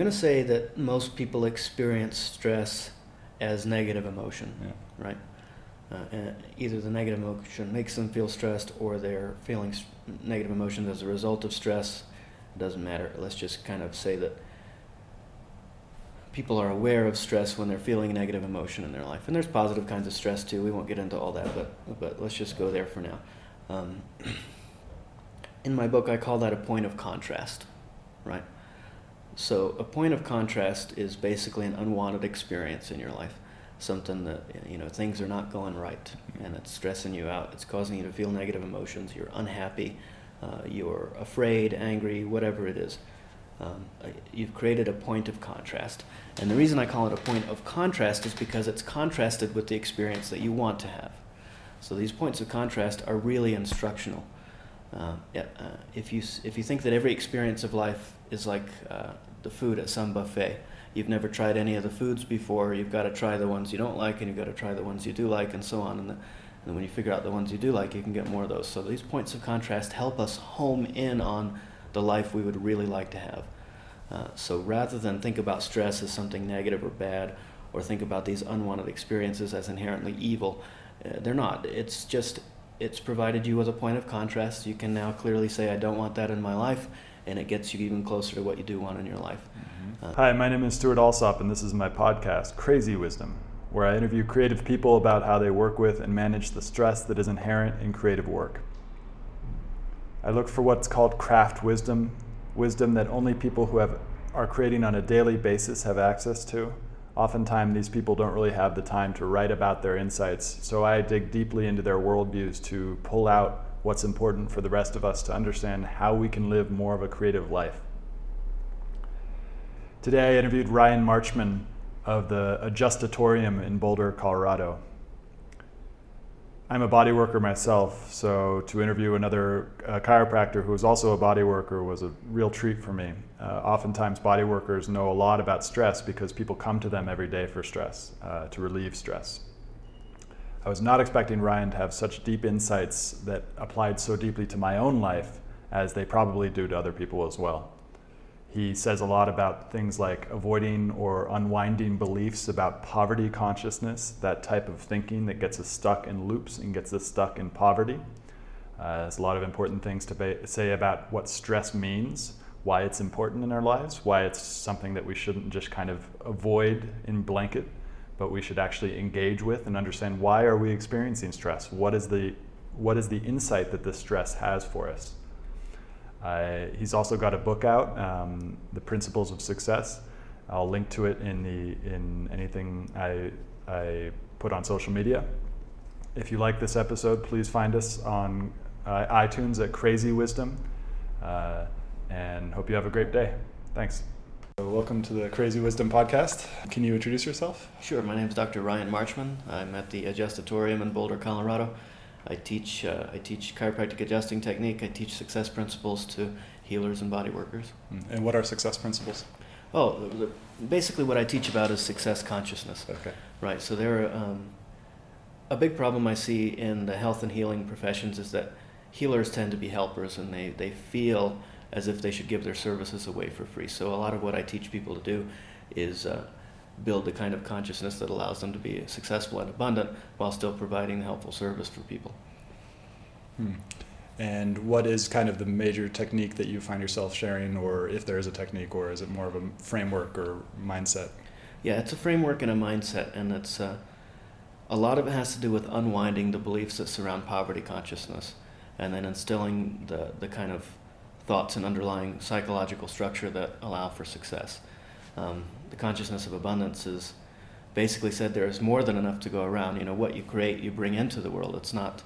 going to say that most people experience stress as negative emotion, Yeah. right? Uh, either the negative emotion makes them feel stressed or they're feeling negative emotions as a result of stress. It doesn't matter. Let's just kind of say that people are aware of stress when they're feeling negative emotion in their life. And there's positive kinds of stress too. We won't get into all that, but, but let's just go there for now. Um, in my book, I call that a point of contrast, right? So, a point of contrast is basically an unwanted experience in your life. Something that, you know, things are not going right and it's stressing you out. It's causing you to feel negative emotions. You're unhappy. Uh, you're afraid, angry, whatever it is. Um, uh, you've created a point of contrast. And the reason I call it a point of contrast is because it's contrasted with the experience that you want to have. So these points of contrast are really instructional. Uh, yeah, uh, if, you, if you think that every experience of life is like uh, the food at some buffet, you've never tried any of the foods before, you've got to try the ones you don't like, and you've got to try the ones you do like, and so on. And, the, and when you figure out the ones you do like, you can get more of those. So these points of contrast help us home in on the life we would really like to have. Uh, so rather than think about stress as something negative or bad, or think about these unwanted experiences as inherently evil, uh, they're not. It's just it's provided you with a point of contrast. You can now clearly say, "I don't want that in my life," and it gets you even closer to what you do want in your life. Uh, Hi, my name is Stewart Alsop, and this is my podcast, Crazy Wisdom, where I interview creative people about how they work with and manage the stress that is inherent in creative work. I look for what's called craft wisdom, wisdom that only people who have, are creating on a daily basis have access to. Oftentimes, these people don't really have the time to write about their insights, so I dig deeply into their worldviews to pull out what's important for the rest of us to understand how we can live more of a creative life. Today, I interviewed Ryan Marchman of the Adjustatorium in Boulder, Colorado. I'm a body worker myself, so to interview another uh, chiropractor who is also a body worker was a real treat for me. Uh, oftentimes, body workers know a lot about stress because people come to them every day for stress, uh, to relieve stress. I was not expecting Ryan to have such deep insights that applied so deeply to my own life as they probably do to other people as well. He says a lot about things like avoiding or unwinding beliefs about poverty consciousness, that type of thinking that gets us stuck in loops and gets us stuck in poverty. Uh, there's a lot of important things to ba- say about what stress means, why it's important in our lives, why it's something that we shouldn't just kind of avoid in blanket, but we should actually engage with and understand why are we experiencing stress? What is the what is the insight that this stress has for us? Uh, he's also got a book out, um, The Principles of Success. I'll link to it in the in anything I, I put on social media. If you like this episode, please find us on uh, iTunes at Crazy Wisdom, uh, and hope you have a great day. Thanks. Welcome to the Crazy Wisdom podcast. Can you introduce yourself? Sure. My name is Dr. Ryan Marchman. I'm at the Adjustatorium in Boulder, Colorado. I teach uh, I teach chiropractic adjusting technique. I teach success principles to healers and body workers. And what are success principles? Oh, the, the, basically what I teach about is success consciousness. Okay. Right. So there, are, um, a big problem I see in the health and healing professions is that healers tend to be helpers, and they they feel as if they should give their services away for free. So a lot of what I teach people to do is uh, build the kind of consciousness that allows them to be successful and abundant while still providing the helpful service for people. Hmm. And what is kind of the major technique that you find yourself sharing, or if there is a technique, or is it more of a framework or mindset? Yeah, it's a framework and a mindset, and it's uh, a lot of it has to do with unwinding the beliefs that surround poverty consciousness, and then instilling the the kind of thoughts and underlying psychological structure that allow for success. Um, the consciousness of abundance is basically said there is more than enough to go around. You know, what you create, you bring into the world. It's not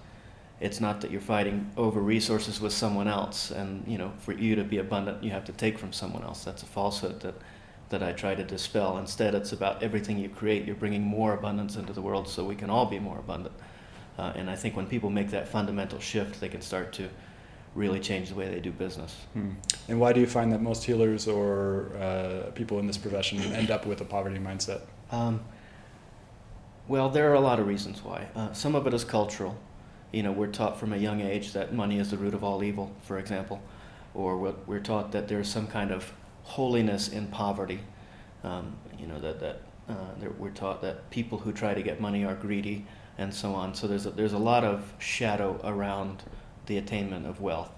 it's not that you're fighting over resources with someone else, and you know, for you to be abundant, you have to take from someone else. That's a falsehood that that I try to dispel. Instead, it's about everything you create. You're bringing more abundance into the world, so we can all be more abundant. Uh, and I think when people make that fundamental shift, they can start to really change the way they do business. Hmm. And why do you find that most healers or uh, people in this profession end up with a poverty mindset? Um, well, there are a lot of reasons why. Uh, some of it is cultural. You know, we're taught from a young age that money is the root of all evil, for example, or we're taught that there's some kind of holiness in poverty. Um, you know that that uh, we're taught that people who try to get money are greedy, and so on. So there's a, there's a lot of shadow around the attainment of wealth,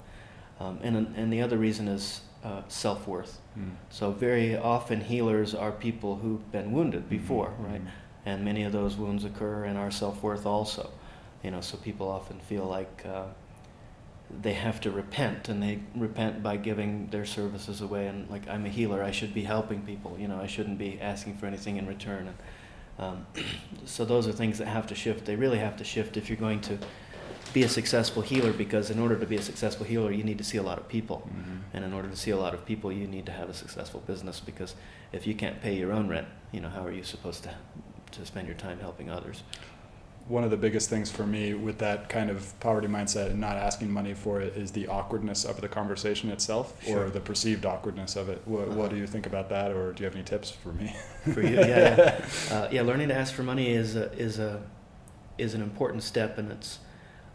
um, and and the other reason is uh, self worth. Mm. So very often healers are people who've been wounded hmm. before, mm-hmm. right? And many of those wounds occur in our self worth also. You know, so people often feel like. Uh, they have to repent and they repent by giving their services away and like i'm a healer i should be helping people you know i shouldn't be asking for anything in return and um, so those are things that have to shift they really have to shift if you're going to be a successful healer because in order to be a successful healer you need to see a lot of people mm-hmm. and in order to see a lot of people you need to have a successful business because if you can't pay your own rent you know how are you supposed to to spend your time helping others one of the biggest things for me with that kind of poverty mindset and not asking money for it is the awkwardness of the conversation itself sure. or the perceived awkwardness of it. What, uh-huh. what, do you think about that, or do you have any tips for me? for you, yeah, yeah. Uh, yeah. Learning to ask for money is a, is a is an important step, and it's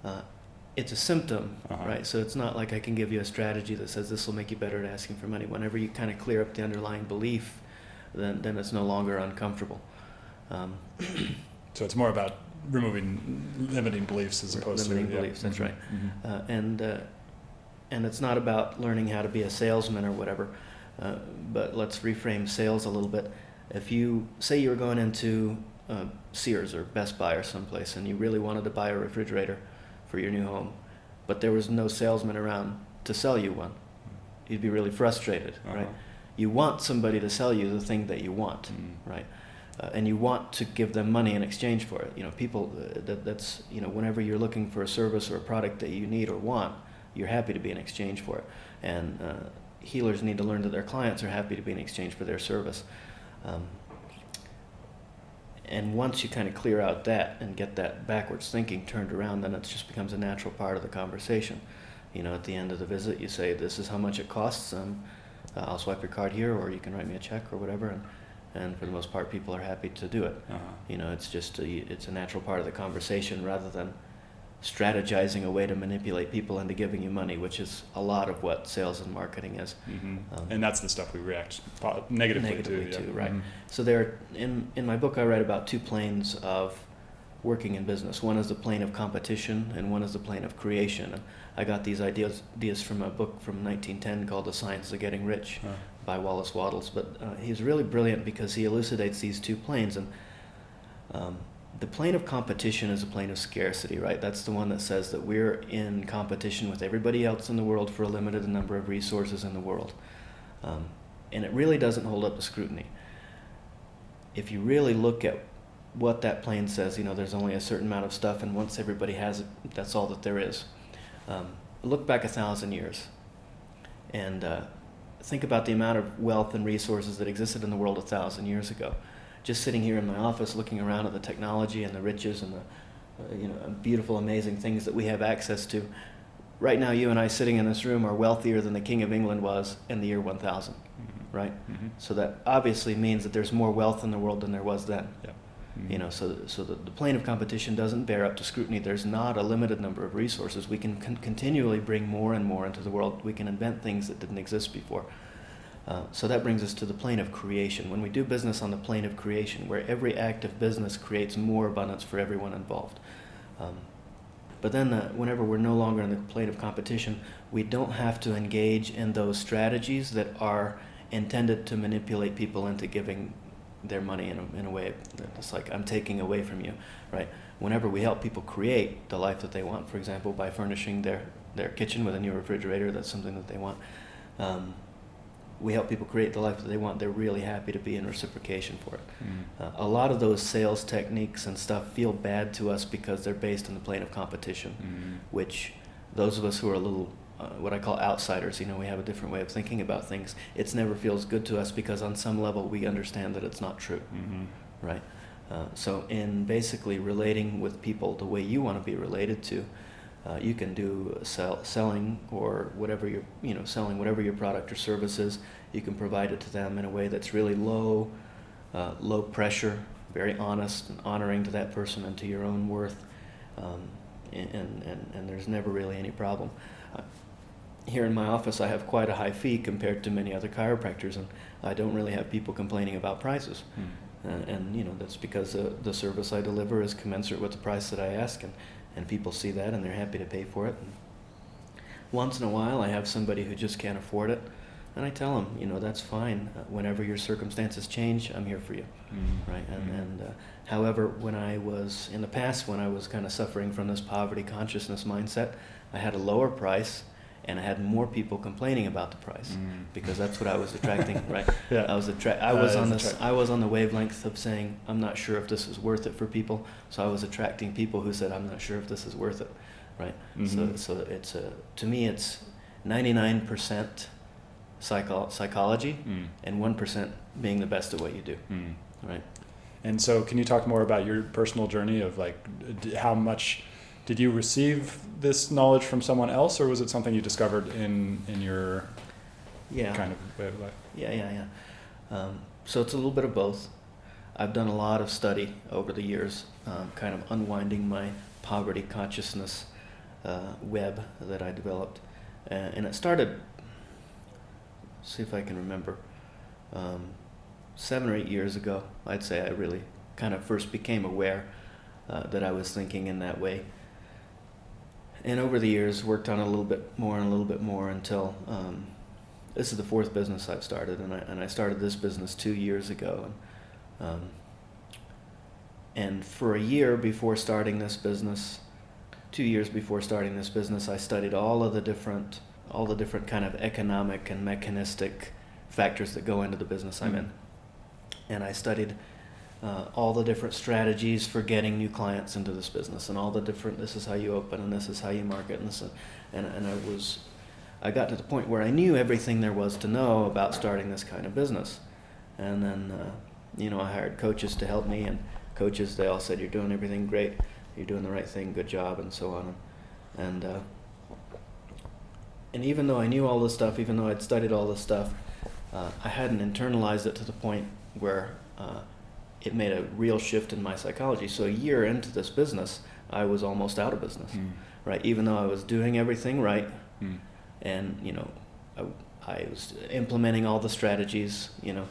uh, it's a symptom, uh-huh. right? So it's not like I can give you a strategy that says this will make you better at asking for money. Whenever you kind of clear up the underlying belief, then then it's no longer uncomfortable. Um, so it's more about removing limiting beliefs as opposed limiting to limiting beliefs. Yeah. That's right. Mm-hmm. Uh, and uh, and it's not about learning how to be a salesman or whatever. Uh, but let's reframe sales a little bit. If you say you were going into uh, Sears or Best Buy or someplace and you really wanted to buy a refrigerator for your new home, but there was no salesman around to sell you one, you'd be really frustrated, uh-huh. right? You want somebody to sell you the thing that you want, mm-hmm. right? uh, and you want to give them money in exchange for it. You know, people uh, that, that's you know whenever you're looking for a service or a product that you need or want, you're happy to be in exchange for it. And uh, healers need to learn that their clients are happy to be in exchange for their service. Um, and once you kind of clear out that and get that backwards thinking turned around, then it just becomes a natural part of the conversation. You know, at the end of the visit, you say, "This is how much it costs. Um, I'll swipe your card here, or you can write me a check, or whatever." And and for the most part, people are happy to do it. Uh-huh. You know, it's just a, it's a natural part of the conversation rather than strategizing a way to manipulate people into giving you money, which is a lot of what sales and marketing is. Mm-hmm. Um, and that's the stuff we react negatively, negatively to, yeah. right? Mm-hmm. So there, in in my book, I write about two planes of working in business. One is the plane of competition, and one is the plane of creation. And I got these ideas ideas from a book from 1910 called The Science of Getting Rich huh. by Wallace Wattles. But uh, he's really brilliant because he elucidates these two planes. And um, the plane of competition is a plane of scarcity, right? That's the one that says that we're in competition with everybody else in the world for a limited number of resources in the world. Um, and it really doesn't hold up to scrutiny. If you really look at what that plane says, you know, there's only a certain amount of stuff, and once everybody has it, that's all that there is. Um, look back a thousand years and uh, think about the amount of wealth and resources that existed in the world a thousand years ago. Just sitting here in my office looking around at the technology and the riches and the uh, you know, beautiful, amazing things that we have access to. Right now, you and I sitting in this room are wealthier than the King of England was in the year 1000, mm-hmm. right? Mm-hmm. So that obviously means that there's more wealth in the world than there was then. Yeah. Mm-hmm. You know, so so the, the plane of competition doesn't bear up to scrutiny. There's not a limited number of resources. We can con- continually bring more and more into the world. We can invent things that didn't exist before. Uh, so that brings us to the plane of creation. When we do business on the plane of creation, where every act of business creates more abundance for everyone involved. Um, but then, uh, whenever we're no longer in the plane of competition, we don't have to engage in those strategies that are intended to manipulate people into giving their money in a, in a way that's like I'm taking away from you, right? Whenever we help people create the life that they want, for example, by furnishing their, their kitchen with a new refrigerator, that's something that they want. Um, we help people create the life that they want. They're really happy to be in reciprocation for it. Mm. Uh, a lot of those sales techniques and stuff feel bad to us because they're based on the plane of competition, mm. which those of us who are a little uh, what I call outsiders. You know, we have a different way of thinking about things. It never feels good to us because on some level we understand that it's not true, mm-hmm. right? Uh, so in basically relating with people the way you want to be related to, uh, you can do sell, selling or whatever you're, you know, selling whatever your product or service is. You can provide it to them in a way that's really low, uh, low pressure, very honest and honoring to that person and to your own worth. Um, and, and, and there's never really any problem here in my office, I have quite a high fee compared to many other chiropractors, and I don't really have people complaining about prices. Mm. Uh, and you know that's because uh, the service I deliver is commensurate with the price that I ask, and, and people see that and they're happy to pay for it. And once in a while, I have somebody who just can't afford it, and I tell them, you know, that's fine. Uh, whenever your circumstances change, I'm here for you, Mm. right? And, Mm. and uh, however, when I was in the past, when I was kind of suffering from this poverty consciousness mindset, I had a lower price, and I had more people complaining about the price Mm. because that's what I was attracting, right? Yeah. I was attra- I Uh, was it's on this. I was on the wavelength of saying I'm not sure if this is worth it for people. So I was attracting people who said I'm not sure if this is worth it, right? So Mhm. so it's a to me it's 99 percent psycho- psychology Mm. and one percent being the best at what you do, Mm. right? And so, can you talk more about your personal journey of like d- how much did you receive this knowledge from someone else, or was it something you discovered in in your Yeah. kind of way of life? Yeah, yeah, yeah. Um, so it's a little bit of both. I've done a lot of study over the years, um, kind of unwinding my poverty consciousness uh, web that I developed, uh, and it started. See if I can remember. Um, seven or eight years ago, I'd say I really kind of first became aware uh, that I was thinking in that way. And over the years, worked on a little bit more and a little bit more until um, this is the fourth business I've started, and I and I started this business two years ago, and um, and for a year before starting this business, two years before starting this business, I studied all of the different all the different kind of economic and mechanistic factors that go into the business I'm in, and I studied. Uh, all the different strategies for getting new clients into this business, and all the different. This is how you open, and this is how you market, and this, and and I was I got to the point where I knew everything there was to know about starting this kind of business. And then, uh, you know, I hired coaches to help me, and coaches, they all said, You're doing everything great, you're doing the right thing, good job, and so on. And, uh, and even though I knew all this stuff, even though I'd studied all this stuff, uh, I hadn't internalized it to the point where uh, it made a real shift in my psychology. So a year into this business, I was almost out of business, Mm. right? Even though I was doing everything right, Mm. and you know I, I was implementing all the strategies you know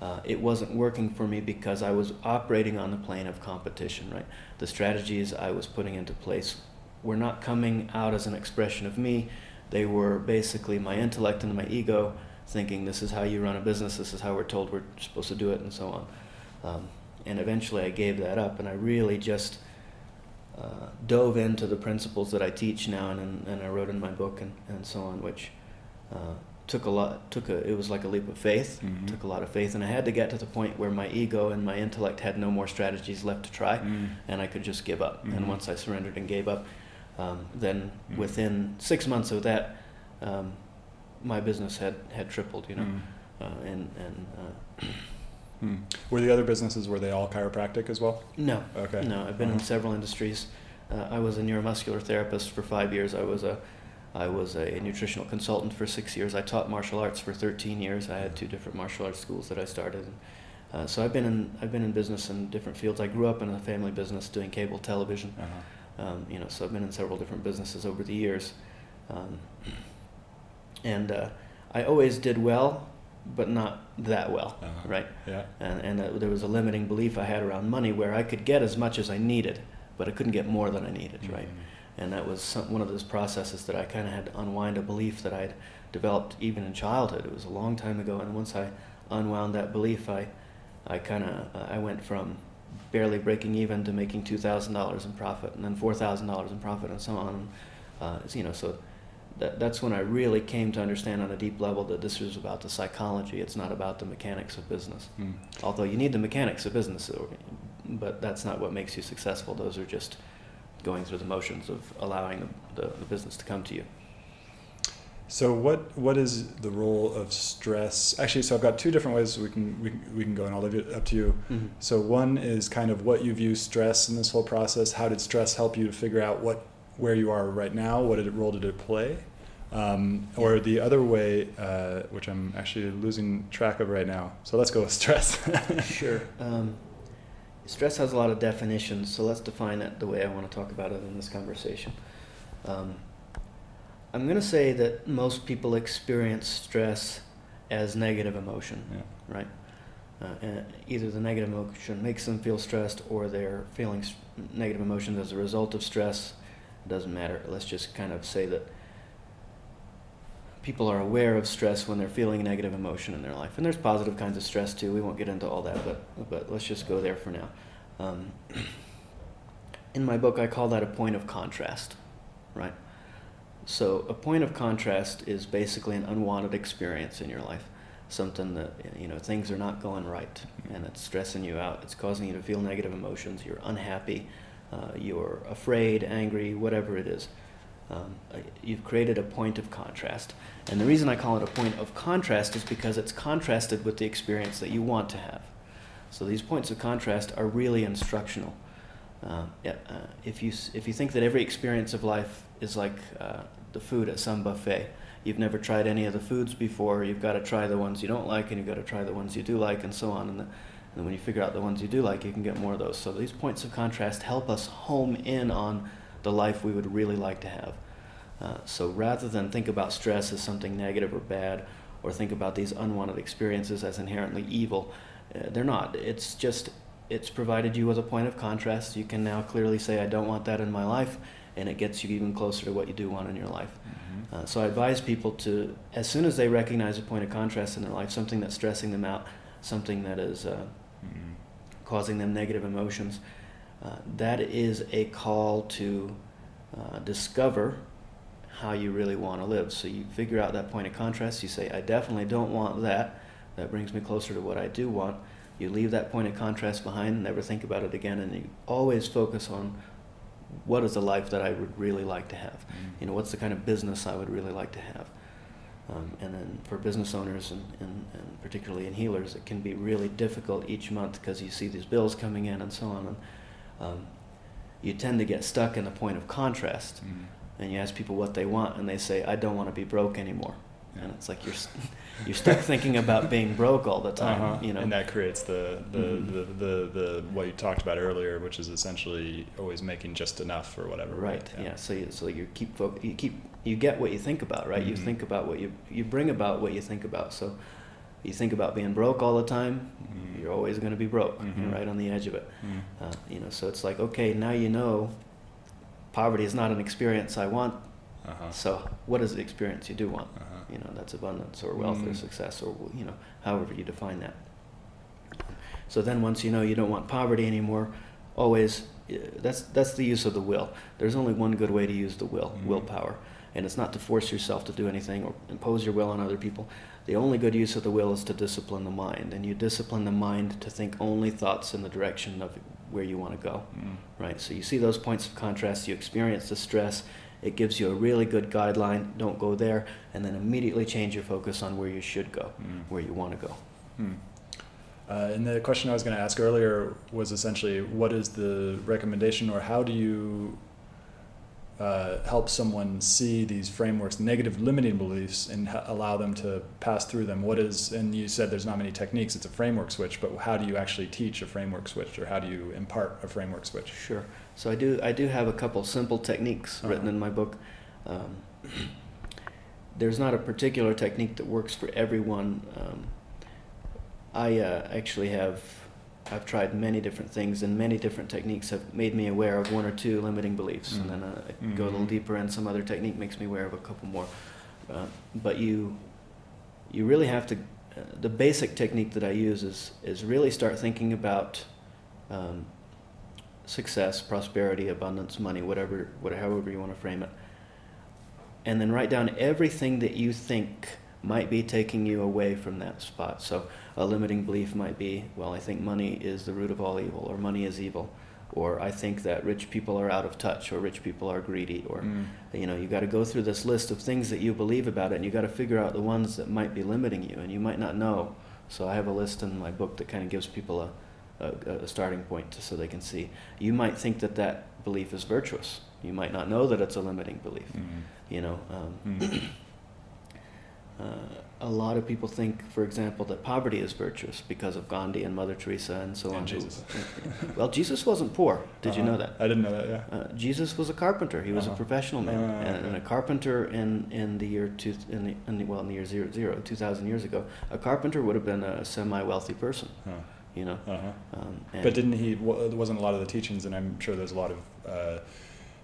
uh, it wasn't working for me because I was operating on the plane of competition right the strategies I was putting into place were not coming out as an expression of me they were basically my intellect and my ego thinking this is how you run a business this is how we're told we're supposed to do it and so on um, and eventually I gave that up and I really just uh, dove into the principles that I teach now and, and I wrote in my book and, and so on, which uh, took a lot, took a, it was like a leap of faith, Mhm. took a lot of faith. And I had to get to the point where my ego and my intellect had no more strategies left to try Mm. and I could just give up. Mhm. And once I surrendered and gave up, um, then Mhm. within six months of that, um, my business had, had tripled, you know, Mm. uh, and, and, uh, Mm. Were the other businesses were they all chiropractic as well? No. Okay. No, I've been in Uh-huh. several industries. Uh, I was a neuromuscular therapist for five years. I was a I was a nutritional consultant for six years. I taught martial arts for 13 years. I had two different martial arts schools that I started. Uh, so I've been in I've been in business in different fields. I grew up in a family business doing cable television. Uh-huh. Um, you know, so I've been in several different businesses over the years, um, and uh, I always did well, but not that well, Uh-huh. right? Yeah. and, and uh, there was a limiting belief I had around money where I could get as much as I needed, but I couldn't get more than I needed, right? Mm. And that was some, one of those processes that I kind of had to unwind a belief that I'd developed even in childhood. It was a long time ago, and once I unwound that belief, I, I kind of uh, I went from barely breaking even to making two thousand dollars in profit, and then four thousand dollars in profit, and so on. Uh, you know, so that, that's when I really came to understand on a deep level that this was about the psychology. It's not about the mechanics of business. Mm. Although you need the mechanics of business, but that's not what makes you successful. Those are just going through the motions of allowing the, the, the business to come to you. So what what is the role of stress? Actually, so I've got two different ways we can we, we can go, and I'll leave it up to you. So one is kind of what you view stress in this whole process. How did stress help you to figure out what where you are right now? What did it, role did it play? Um, or the other way, uh, which I'm actually losing track of right now. So let's go with stress. Sure. Um, stress has a lot of definitions, so let's define it the way I want to talk about it in this conversation. Um, I'm going to say that most people experience stress as negative emotion, Yeah. right? Uh, and either the negative emotion makes them feel stressed or they're feeling negative emotions as a result of stress. Doesn't matter. Let's just kind of say that people are aware of stress when they're feeling negative emotion in their life. And there's positive kinds of stress too. We won't get into all that, but, but let's just go there for now. Um, in my book, I call that a point of contrast, right? So, a point of contrast is basically an unwanted experience in your life, something that, you know, things are not going right and it's stressing you out. It's causing you to feel negative emotions. You're unhappy, uh, you're afraid, angry, whatever it is. Um, uh, you've created a point of contrast. And the reason I call it a point of contrast is because it's contrasted with the experience that you want to have. So, these points of contrast are really instructional. Uh, yeah, uh, if you if you think that every experience of life is like uh, the food at some buffet, you've never tried any of the foods before. You've got to try the ones you don't like, and you've got to try the ones you do like, and so on. And, the, and then when you figure out the ones you do like, you can get more of those. So these points of contrast help us home in on the life we would really like to have. Uh, so rather than think about stress as something negative or bad, or think about these unwanted experiences as inherently evil, uh, they're not. It's just it's provided you with a point of contrast. You can now clearly say, I don't want that in my life, and it gets you even closer to what you do want in your life. Mm-hmm. Uh, so I advise people to, as soon as they recognize a point of contrast in their life, something that's stressing them out, something that is uh, Mhm. causing them negative emotions, uh, that is a call to uh, discover how you really want to live. So you figure out that point of contrast. You say, I definitely don't want that. That brings me closer to what I do want. You leave that point of contrast behind, never think about it again, and you always focus on what is the life that I would really like to have. Mhm. You know, what's the kind of business I would really like to have. Um, and then for business owners and, and, and particularly in healers, it can be really difficult each month because you see these bills coming in and so on. And um, you tend to get stuck in the point of contrast. Mhm. And you ask people what they want, and they say, I don't want to be broke anymore. Yeah. And it's like you're, you're stuck thinking about being broke all the time. Uh-huh. You know? and that creates the the, Mhm. the, the the what you talked about earlier, which is essentially always making just enough or whatever. Right. Yeah. So you, so you keep foc- you keep you get what you think about, right? You Mhm. think about what you you bring about what you think about. So you think about being broke all the time, Mhm. you're always going to be broke. Mhm. Right on the edge of it. Mm. Uh, you know. So it's like okay, now you know. Poverty is not an experience I want. Uh-huh. So what is the experience you do want? Uh-huh. You know, that's abundance or wealth or Mm. success or you know, however you define that. So then once you know you don't want poverty anymore, always uh, that's that's the use of the will. There's only one good way to use the will, Mhm. willpower. And it's not to force yourself to do anything or impose your will on other people. The only good use of the will is to discipline the mind. And you discipline the mind to think only thoughts in the direction of where you want to go Mm. right? So you see those points of contrast, you experience the stress, it gives you a really good guideline, don't go there, and then immediately change your focus on where you should go, Mm. where you want to go. Hmm. Uh, and the question I was going to ask earlier was essentially, what is the recommendation, or how do you uh, help someone see these frameworks, negative limiting beliefs, and allow them to pass through them? What is, and you said there's not many techniques; it's a framework switch. But how do you actually teach a framework switch, or how do you impart a framework switch? Sure. So I do I do have a couple simple techniques written Uh-huh. in my book. Um, there's not a particular technique that works for everyone. Um, I uh, actually have I've tried many different things, and many different techniques have made me aware of one or two limiting beliefs, Mm. and then uh, I go a little Mhm. deeper, and some other technique makes me aware of a couple more. Uh, but you you really have to. Uh, the basic technique that I use is is really start thinking about um, success, prosperity, abundance, money, whatever, whatever, however you want to frame it, and then write down everything that you think might be taking you away from that spot. So a limiting belief might be, well, I think money is the root of all evil, or money is evil, or I think that rich people are out of touch, or rich people are greedy, or Mm. you know, you got to go through this list of things that you believe about it, and you got to figure out the ones that might be limiting you, and you might not know. So I have a list in my book that kind of gives people a, a, a starting point to, so they can see. You might think that that belief is virtuous. You might not know that it's a limiting belief. Mm. You know, um, Mm. uh, a lot of people think, for example, that poverty is virtuous because of Gandhi and Mother Teresa and so And on. Jesus. well, Jesus wasn't poor. Did you Uh-huh. know that? I didn't know that. Yeah. Uh, Jesus was a carpenter. He was Uh-huh. a professional man, Ah, and, and a carpenter in, in the year two in the, in the well in the year zero zero two thousand years ago, a carpenter would have been a semi wealthy person. You know, Uh-huh. um, But didn't he? wa- There wasn't a lot of the teachings, and I'm sure there's a lot of uh,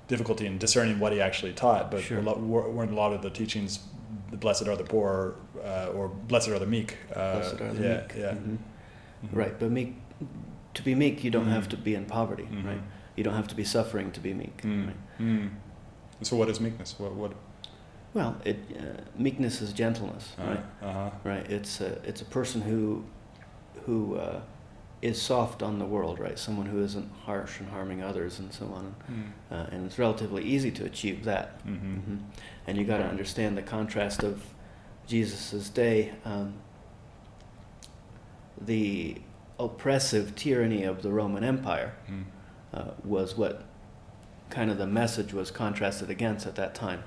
difficulty in discerning what he actually taught. But Sure. a lot, wer- weren't a lot of the teachings, "The "Blessed are the poor" uh, or "Blessed are the meek"? Uh, blessed are the yeah, meek. Yeah. Mhm. Mhm. Right, but meek. To be meek, you don't have Mhm. to be in poverty, Mhm. right? You don't have to be suffering to be meek. Mm. Right? Mm. So what is meekness? What? What? Well, it uh, meekness is gentleness, Uh, right? Uh-huh. Right. It's a it's a person who who uh, is soft on the world, right? Someone who isn't harsh and harming others and so on. Mm. Uh, and it's relatively easy to achieve that. Mhm. hmm And you got to understand the contrast of Jesus' day. Um, the oppressive tyranny of the Roman Empire Mm. uh, was what kind of the message was contrasted against at that time.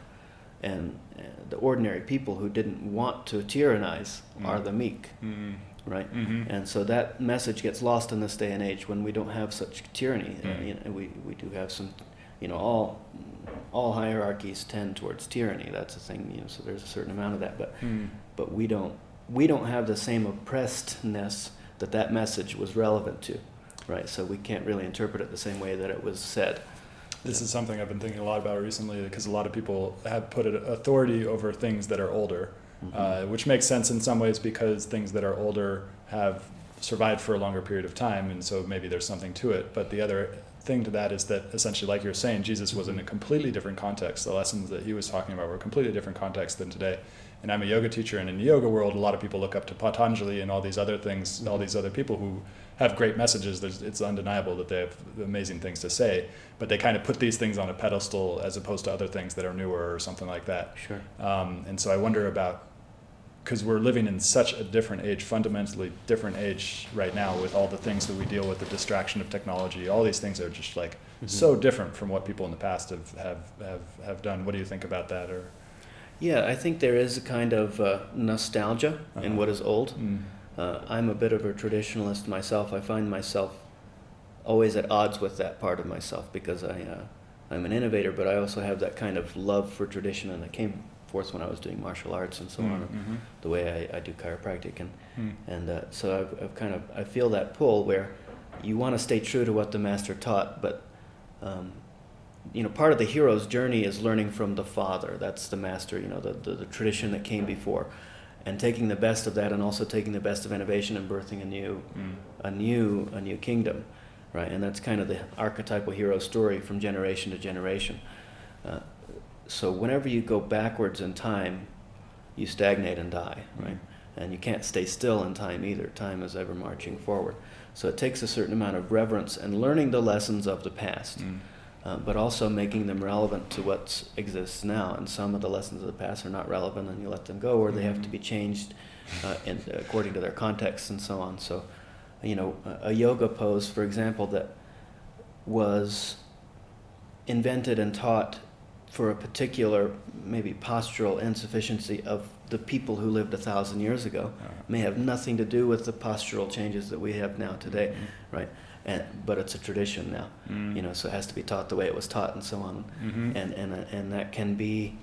And uh, the ordinary people who didn't want to tyrannize are Mm. the meek, Mm. Right? Mhm. And so that message gets lost in this day and age when we don't have such tyranny. Uh, Mm. you know, we, we do have some, you know, all all hierarchies tend towards tyranny. That's a thing, you know. So there's a certain amount of that, but Mm. but we don't we don't have the same oppressedness that that message was relevant to, right? So we can't really interpret it the same way that it was said. This is something I've been thinking a lot about recently because a lot of people have put authority over things that are older, Mhm. uh, which makes sense in some ways because things that are older have survived for a longer period of time, and so maybe there's something to it. But the other thing to that is that essentially, like you're saying, Jesus was in a completely different context. The lessons that he was talking about were a completely different context than today. And I'm a yoga teacher, and in the yoga world, a lot of people look up to Patanjali and all these other things, all these other people who have great messages. There's, it's undeniable that they have amazing things to say, but they kind of put these things on a pedestal as opposed to other things that are newer or something like that. Sure. Um, and so I wonder about because we're living in such a different age, fundamentally different age right now, with all the things that we deal with, the distraction of technology. All these things are just like Mhm. so different from what people in the past have, have, have, have done. What do you think about that? Or Yeah, I think there is a kind of uh, nostalgia in Uh-huh. what is old. Mm. Uh, I'm a bit of a traditionalist myself. I find myself always at odds with that part of myself because I, uh, I'm an innovator, but I also have that kind of love for tradition, and it came forth when I was doing martial arts and so on, and Mhm. the way I, I do chiropractic, and Mm. and uh, so I've, I've kind of I feel that pull where you want to stay true to what the master taught, but um, you know part of the hero's journey is learning from the father. That's the master, you know, the, the, the tradition that came before, and taking the best of that, and also taking the best of innovation and birthing a new Mm. a new a new kingdom, right? And that's kind of the archetypal hero story from generation to generation. Uh, so whenever you go backwards in time, you stagnate and die, right? And you can't stay still in time either. Time is ever marching forward. So it takes a certain amount of reverence and learning the lessons of the past, Mm. Uh, but also making them relevant to what exists now. And some of the lessons of the past are not relevant, and you let them go, or they have to be changed uh, in, according to their context and so on. So, you know, a, a yoga pose, for example, that was invented and taught for a particular maybe postural insufficiency of the people who lived a thousand years ago Uh, may have nothing to do with the postural changes that we have now today, Mm. right? And but it's a tradition now, Mm. you know, so it has to be taught the way it was taught and so on, Mhm. and and and that can be,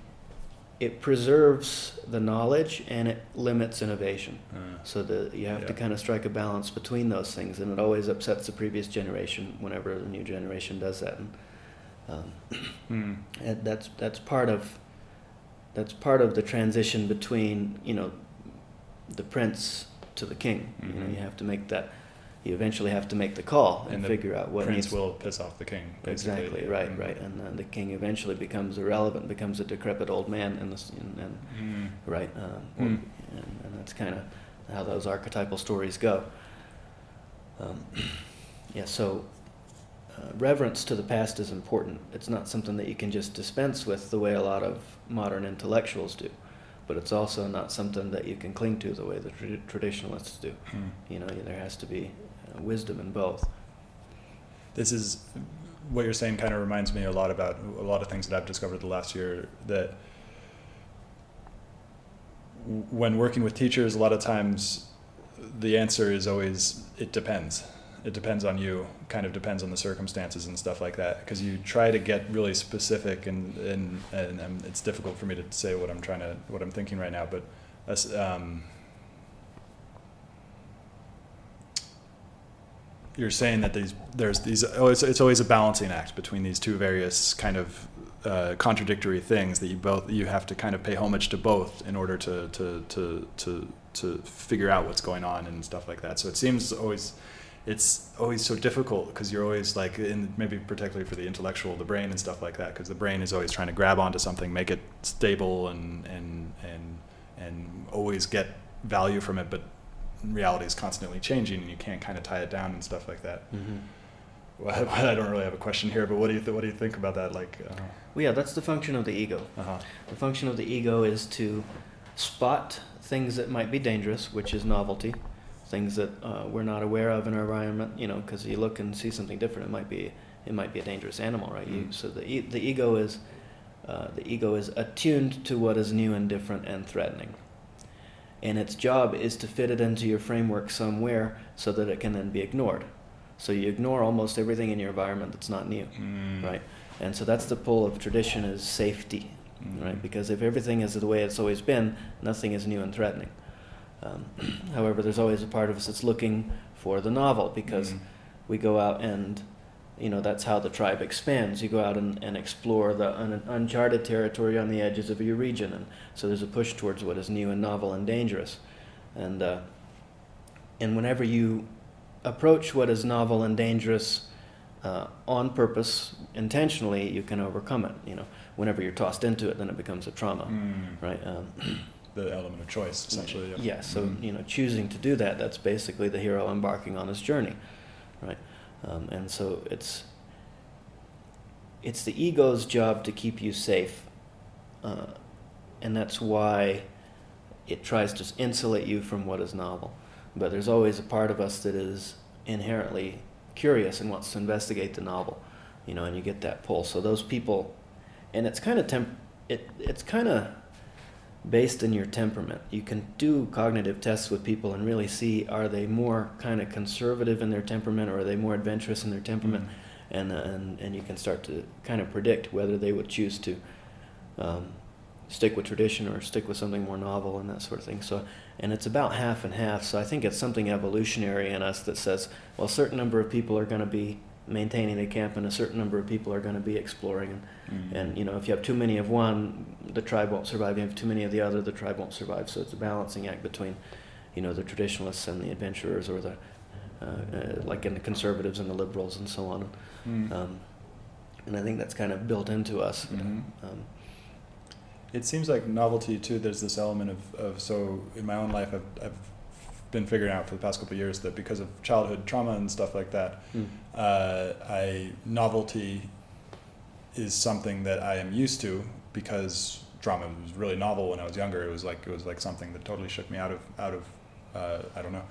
it preserves the knowledge and it limits innovation. Uh, So that you have to kind of strike a balance between those things, and it always upsets the previous generation whenever the new generation does that. And, um, mm. and that's that's part of that's part of the transition between you know the prince to the king. You know, you have to make that. You eventually have to make the call and, And the figure out what Prince needs. will piss off the king. basically. exactly right, Mm. right, and then the king eventually becomes irrelevant, becomes a decrepit old man, and, this, and, and Mm. right, um, Mm. and, and that's kind of how those archetypal stories go. Um, yeah, so uh, reverence to the past is important. It's not something that you can just dispense with the way a lot of modern intellectuals do, but it's also not something that you can cling to the way the trad- traditionalists do. Mm. You know, there has to be uh, wisdom in both. this is what you're saying kind of reminds me a lot about a lot of things that I've discovered the last year that when working with teachers, a lot of times the answer is always it depends. It depends on you. Kind of depends on the circumstances and stuff like that. Because you try to get really specific, and and, and um, it's difficult for me to say what I'm trying to what I'm thinking right now. But um, you're saying that these there's these oh it's, it's always a balancing act between these two various kind of uh, contradictory things that you both you have to kind of pay homage to both in order to to to to to figure out what's going on and stuff like that. So it seems always it's always so difficult because you're always like in maybe particularly for the intellectual the brain and stuff like that because the brain is always trying to grab onto something make it stable and and and and always get value from it but reality is constantly changing and you can't kind of tie it down and stuff like that Mm-hmm. well, I don't really have a question here but what do you th- what do you think about that like uh, Well, yeah, that's the function of the ego. uh-huh. The function of the ego is to spot things that might be dangerous, which is novelty, things that uh, we're not aware of in our environment. You know, because you look and see something different, it might be it might be a dangerous animal, right? You, Mm. so the e- the ego is uh, the ego is attuned to what is new and different and threatening, and its job is to fit it into your framework somewhere so that it can then be ignored. So you ignore almost everything in your environment that's not new, Mm. right? And so that's the pull of tradition is safety Mm. right? Because if everything is the way it's always been, nothing is new and threatening. Um, however, there's always a part of us that's looking for the novel because Mm. we go out and, you know, that's how the tribe expands. You go out and, and explore the un- uncharted territory on the edges of your region, and so there's a push towards what is new and novel and dangerous. And uh, and whenever you approach what is novel and dangerous uh, on purpose, intentionally, you can overcome it. You know, whenever you're tossed into it, then it becomes a trauma, Mm. right? Um, the element of choice essentially yeah, yeah. So Mm. you know, choosing to do that, that's basically the hero embarking on his journey, right? Um, and so it's it's the ego's job to keep you safe, uh, and that's why it tries to insulate you from what is novel. But there's always a part of us that is inherently curious and wants to investigate the novel, you know, and you get that pull. So those people, and it's kind of temp, it it's kind of based in your temperament. You can do cognitive tests with people and really see are they more kind of conservative in their temperament or are they more adventurous in their temperament, Mm. and and and you can start to kind of predict whether they would choose to. Um, stick with tradition or stick with something more novel and that sort of thing. So, and it's about half and half. So I think it's something evolutionary in us that says, well, a certain number of people are going to be maintaining a camp, and a certain number of people are going to be exploring. And, Mm. and you know, if you have too many of one, the tribe won't survive. If you have too many of the other, the tribe won't survive. So it's a balancing act between, you know, the traditionalists and the adventurers, or the uh, uh, like in the conservatives and the liberals and so on. Mm. Um, and I think that's kind of built into us. Mhm. Um, It seems like novelty too. There's this element of, of so in my own life, I've, I've been figuring out for the past couple of years that because of childhood trauma and stuff like that, mm. Uh, I novelty is something that I am used to because drama was really novel when I was younger. It was like it was like something that totally shook me out of out of uh, I don't know.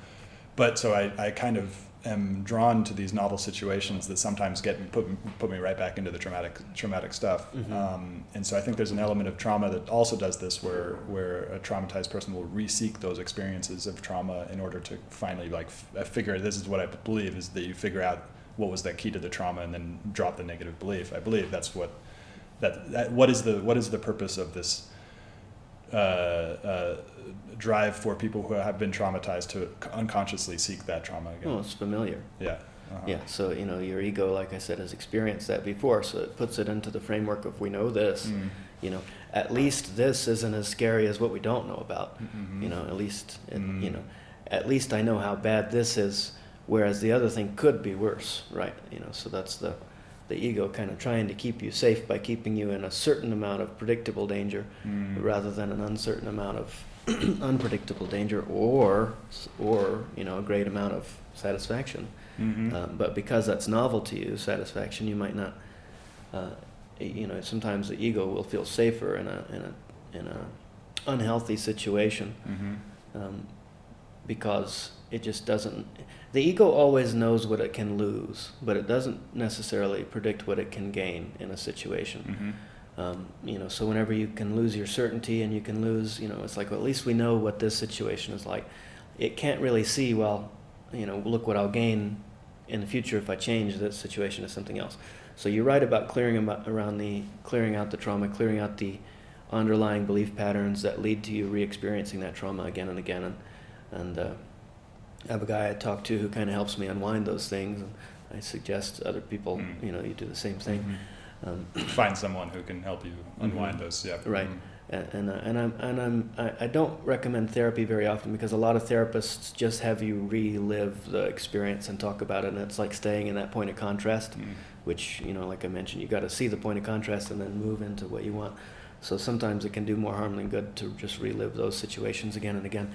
But so I, I kind of am drawn to these novel situations that sometimes get me, put put me right back into the traumatic traumatic stuff. Mhm. Um, and so I think there's an element of trauma that also does this, where where a traumatized person will re-seek those experiences of trauma in order to finally like f- figure. This is what I believe is that you figure out what was that key to the trauma and then drop the negative belief. I believe that's what that, that what is the what is the purpose of this uh, uh, drive for people who have been traumatized to unconsciously seek that trauma again. Well, it's familiar. Yeah. Uh-huh. Yeah, so you know your ego, like I said, has experienced that before, so it puts it into the framework of we know this. Mm. You know, at least this isn't as scary as what we don't know about. Mhm. You know, at least it, Mm. you know, at least I know how bad this is, whereas the other thing could be worse, right? You know, so that's the the ego kind of trying to keep you safe by keeping you in a certain amount of predictable danger, Mm. rather than an uncertain amount of unpredictable danger, or or you know a great amount of satisfaction. Mhm. Um, but because that's novel to you, satisfaction, you might not. Uh, you know, sometimes the ego will feel safer in a in a in a unhealthy situation Mhm. um, because it just doesn't. The ego always knows what it can lose, but it doesn't necessarily predict what it can gain in a situation. Mhm. Um, you know, so whenever you can lose your certainty and you can lose, you know, it's like well, at least we know what this situation is like. It can't really see well, you know, look what I'll gain in the future if I change this situation to something else. So you're right about clearing about around the clearing out the trauma, clearing out the underlying belief patterns that lead to you re-experiencing that trauma again and again. And, and uh, I have a guy I talk to who kind of helps me unwind those things. And I suggest other people, Mm. you know, you do the same thing. Mhm. Um, Find someone who can help you unwind Mhm. those. Yeah. Right. Mhm. and and, uh, and I'm and I'm I, I don't recommend therapy very often because a lot of therapists just have you relive the experience and talk about it, and it's like staying in that point of contrast, Mhm. which you know, like I mentioned, you got to see the point of contrast and then move into what you want. So sometimes it can do more harm than good to just relive those situations again and again.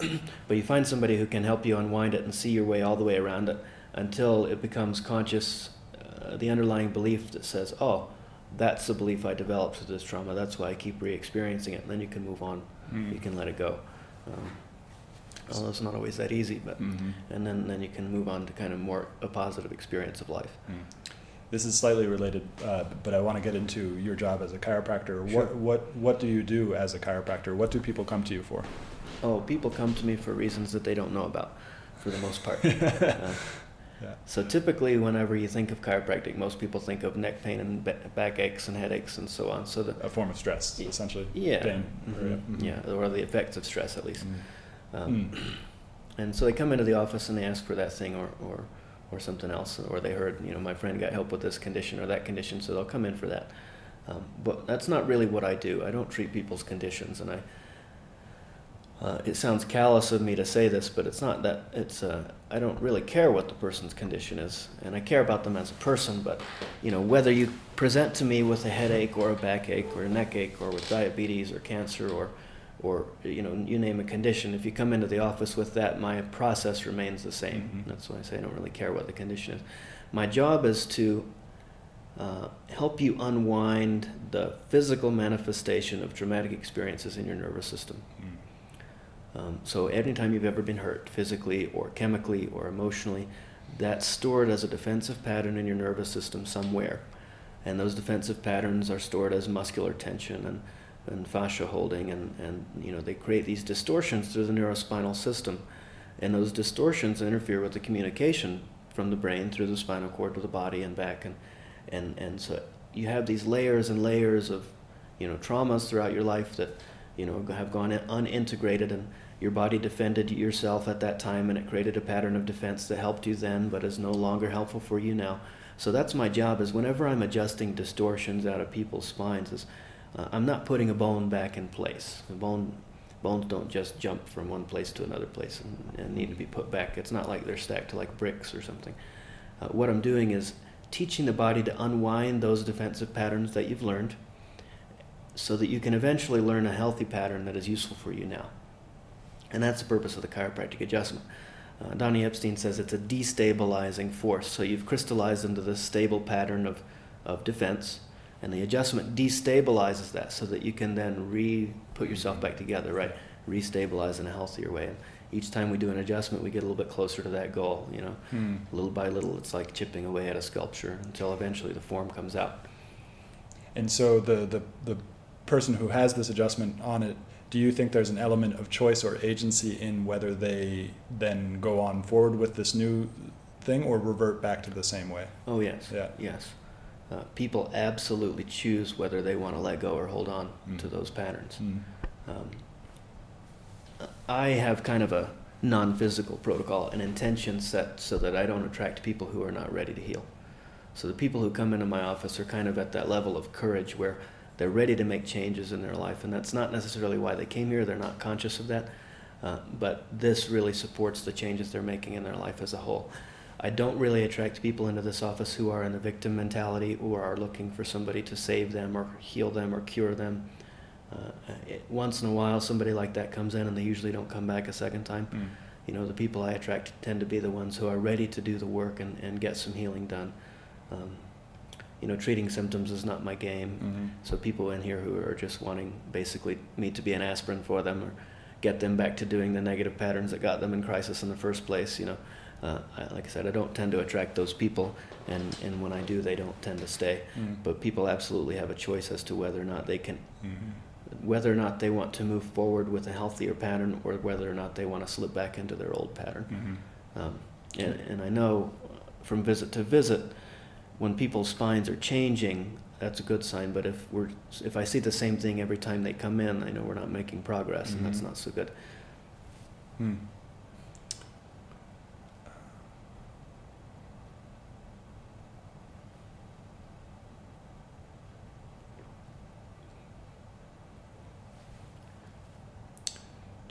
but you find somebody who can help you unwind it and see your way all the way around it until it becomes conscious, uh, the underlying belief that says, "Oh, that's the belief I developed through this trauma. That's why I keep re-experiencing it." And then you can move on. Mhm. You can let it go. Um, although it's not always that easy, but Mhm. and then then you can move on to kind of more a positive experience of life. Mm. This is slightly related, uh, but I want to get into your job as a chiropractor. Sure. What what what do you do as a chiropractor? What do people come to you for? Oh, people come to me for reasons that they don't know about, for the most part. Uh, Yeah. So typically, whenever you think of chiropractic, most people think of neck pain and ba- back aches and headaches and so on. So the A form of stress, essentially. yeah, Pain. mhm, Mhm. yeah, or the effects of stress at least. Mm. Um, Mm. And so they come into the office and they ask for that thing or, or, or something else, or they heard, you know, my friend got help with this condition or that condition, so they'll come in for that. Um, but that's not really what I do. I don't treat people's conditions, and I. Uh, it sounds callous of me to say this, but it's not that. It's uh, I don't really care what the person's condition is, and I care about them as a person. But you know, whether you present to me with a headache or a backache or a neck ache or with diabetes or cancer or or you know you name a condition if you come into the office with that my process remains the same Mhm. that's why i say i don't really care what the condition is my job is to uh, help you unwind the physical manifestation of traumatic experiences in your nervous system. Um, so anytime you've ever been hurt physically or chemically or emotionally that's stored as a defensive pattern in your nervous system somewhere. And those defensive patterns are stored as muscular tension and and fascia holding and, and you know they create these distortions through the neurospinal system. And those distortions interfere with the communication from the brain through the spinal cord to the body and back and and and so you have these layers and layers of you know traumas throughout your life that you know have gone in- unintegrated and your body defended yourself at that time and it created a pattern of defense that helped you then but is no longer helpful for you now so that's my job is whenever i'm adjusting distortions out of people's spines is uh, I'm not putting a bone back in place. The bone bones don't just jump from one place to another place and, and need to be put back. It's not like they're stacked like bricks or something. Uh, what I'm doing is teaching the body to unwind those defensive patterns that you've learned so that you can eventually learn a healthy pattern that is useful for you now. And that's the purpose of the chiropractic adjustment. Uh, Donnie Epstein says it's a destabilizing force. So you've crystallized into this stable pattern of, of defense, and the adjustment destabilizes that so that you can then re put yourself back together, right? Restabilize in a healthier way. And each time we do an adjustment, we get a little bit closer to that goal. You know, Hmm. little by little, it's like chipping away at a sculpture until eventually the form comes out. And so the, the, the person who has this adjustment on it, do you think there's an element of choice or agency in whether they then go on forward with this new thing or revert back to the same way? Oh yes, Yeah. yes. Uh, people absolutely choose whether they want to let go or hold on Mm. to those patterns. Hmm. Um, I have kind of a non-physical protocol, an intention set so that I don't attract people who are not ready to heal. So the people who come into my office are kind of at that level of courage where they're ready to make changes in their life, and that's not necessarily why they came here. They're not conscious of that, uh, but this really supports the changes they're making in their life as a whole. I don't really attract people into this office who are in a victim mentality or are looking for somebody to save them or heal them or cure them. Uh, it, once in a while, somebody like that comes in, and they usually don't come back a second time. Hmm. You know, the people I attract tend to be the ones who are ready to do the work and, and get some healing done. Um, you know, treating symptoms is not my game. Mhm. So people in here who are just wanting basically me to be an aspirin for them or get them back to doing the negative patterns that got them in crisis in the first place, you know, Uh, I, like I said, I don't tend to attract those people, and, and when I do, they don't tend to stay. Mm. But people absolutely have a choice as to whether or not they can, Mhm. whether or not they want to move forward with a healthier pattern, or whether or not they want to slip back into their old pattern. Mhm. Um, and, and I know from visit to visit, when people's spines are changing, that's a good sign. But if we're if I see the same thing every time they come in, I know we're not making progress, and that's Mhm. not so good. Hmm.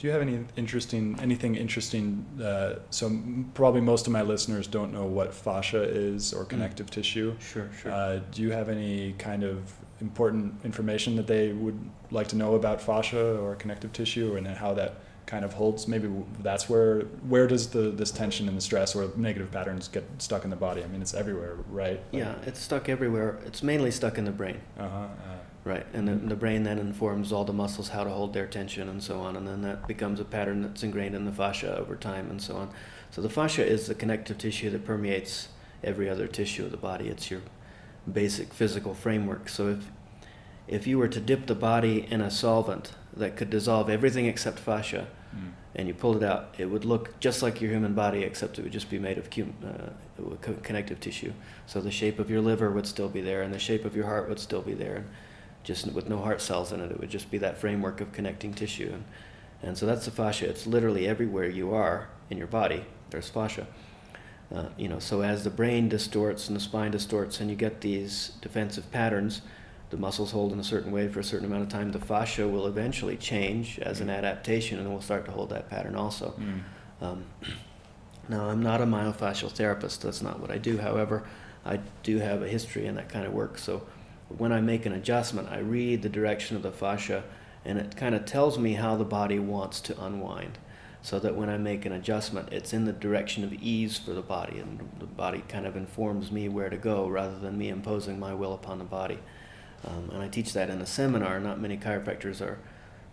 Do you have any interesting, anything interesting? Uh, so m- probably most of my listeners don't know what fascia is or connective tissue. Sure, sure. Uh, do you have any kind of important information that they would like to know about fascia or connective tissue and how that kind of holds? Maybe that's where where does the this tension and the stress or negative patterns get stuck in the body? I mean, it's everywhere, right? yeah, it's stuck everywhere. It's mainly stuck in the brain, Uh huh. Right? And the, the brain then informs all the muscles how to hold their tension and so on, and then that becomes a pattern that's ingrained in the fascia over time and so on. So the fascia is the connective tissue that permeates every other tissue of the body. It's your basic physical framework. So if if you were to dip the body in a solvent that could dissolve everything except fascia, Mm. and you pulled it out, it would look just like your human body, except it would just be made of uh, connective tissue. So the shape of your liver would still be there, and the shape of your heart would still be there, and just with no heart cells in it, it would just be that framework of connecting tissue. And, and so that's the fascia. It's literally everywhere you are in your body. There's fascia. Uh, you know, so as the brain distorts and the spine distorts, and you get these defensive patterns, the muscles hold in a certain way for a certain amount of time. The fascia will eventually change as an adaptation, and will start to hold that pattern also. Mm. Um, now, I'm not a myofascial therapist. That's not what I do. However, I do have a history in that kind of work. So, when I make an adjustment, I read the direction of the fascia, and it kind of tells me how the body wants to unwind. So that when I make an adjustment, it's in the direction of ease for the body, and the body kind of informs me where to go rather than me imposing my will upon the body. Um, and I teach that in a seminar. Not many chiropractors are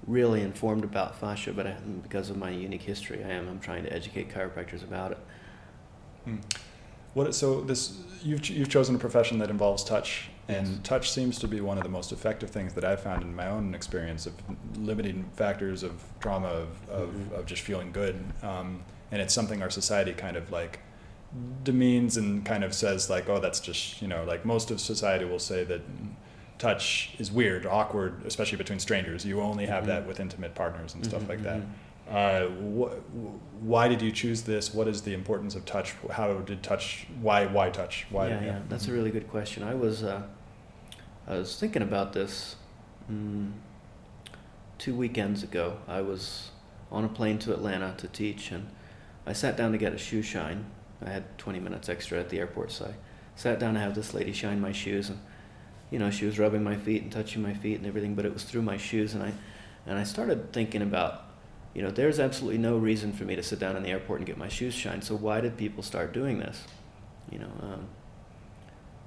really informed about fascia, but I, because of my unique history, I am. I'm trying to educate chiropractors about it. Hmm. What so this you've you've chosen a profession that involves touch, and touch seems to be one of the most effective things that I've found in my own experience of limiting factors of trauma of of, Mhm. of just feeling good, um, and it's something our society kind of like demeans and kind of says like oh that's just you know like most of society will say that touch is weird awkward especially between strangers you only have Mhm. that with intimate partners and stuff Mhm, like that mhm. uh, wh- why did you choose this? What is the importance of touch? How did touch? Why? Why touch? Why? yeah, yeah, that's a really good question. I was, uh, I was thinking about this mm, two weekends ago. I was on a plane to Atlanta to teach, and I sat down to get a shoe shine. I had 20 minutes extra at the airport, so I sat down to have this lady shine my shoes, and you know, she was rubbing my feet and touching my feet and everything, but it was through my shoes, and I, and I started thinking about you know, there's absolutely no reason for me to sit down in the airport and get my shoes shined. So why did people start doing this? You know, um,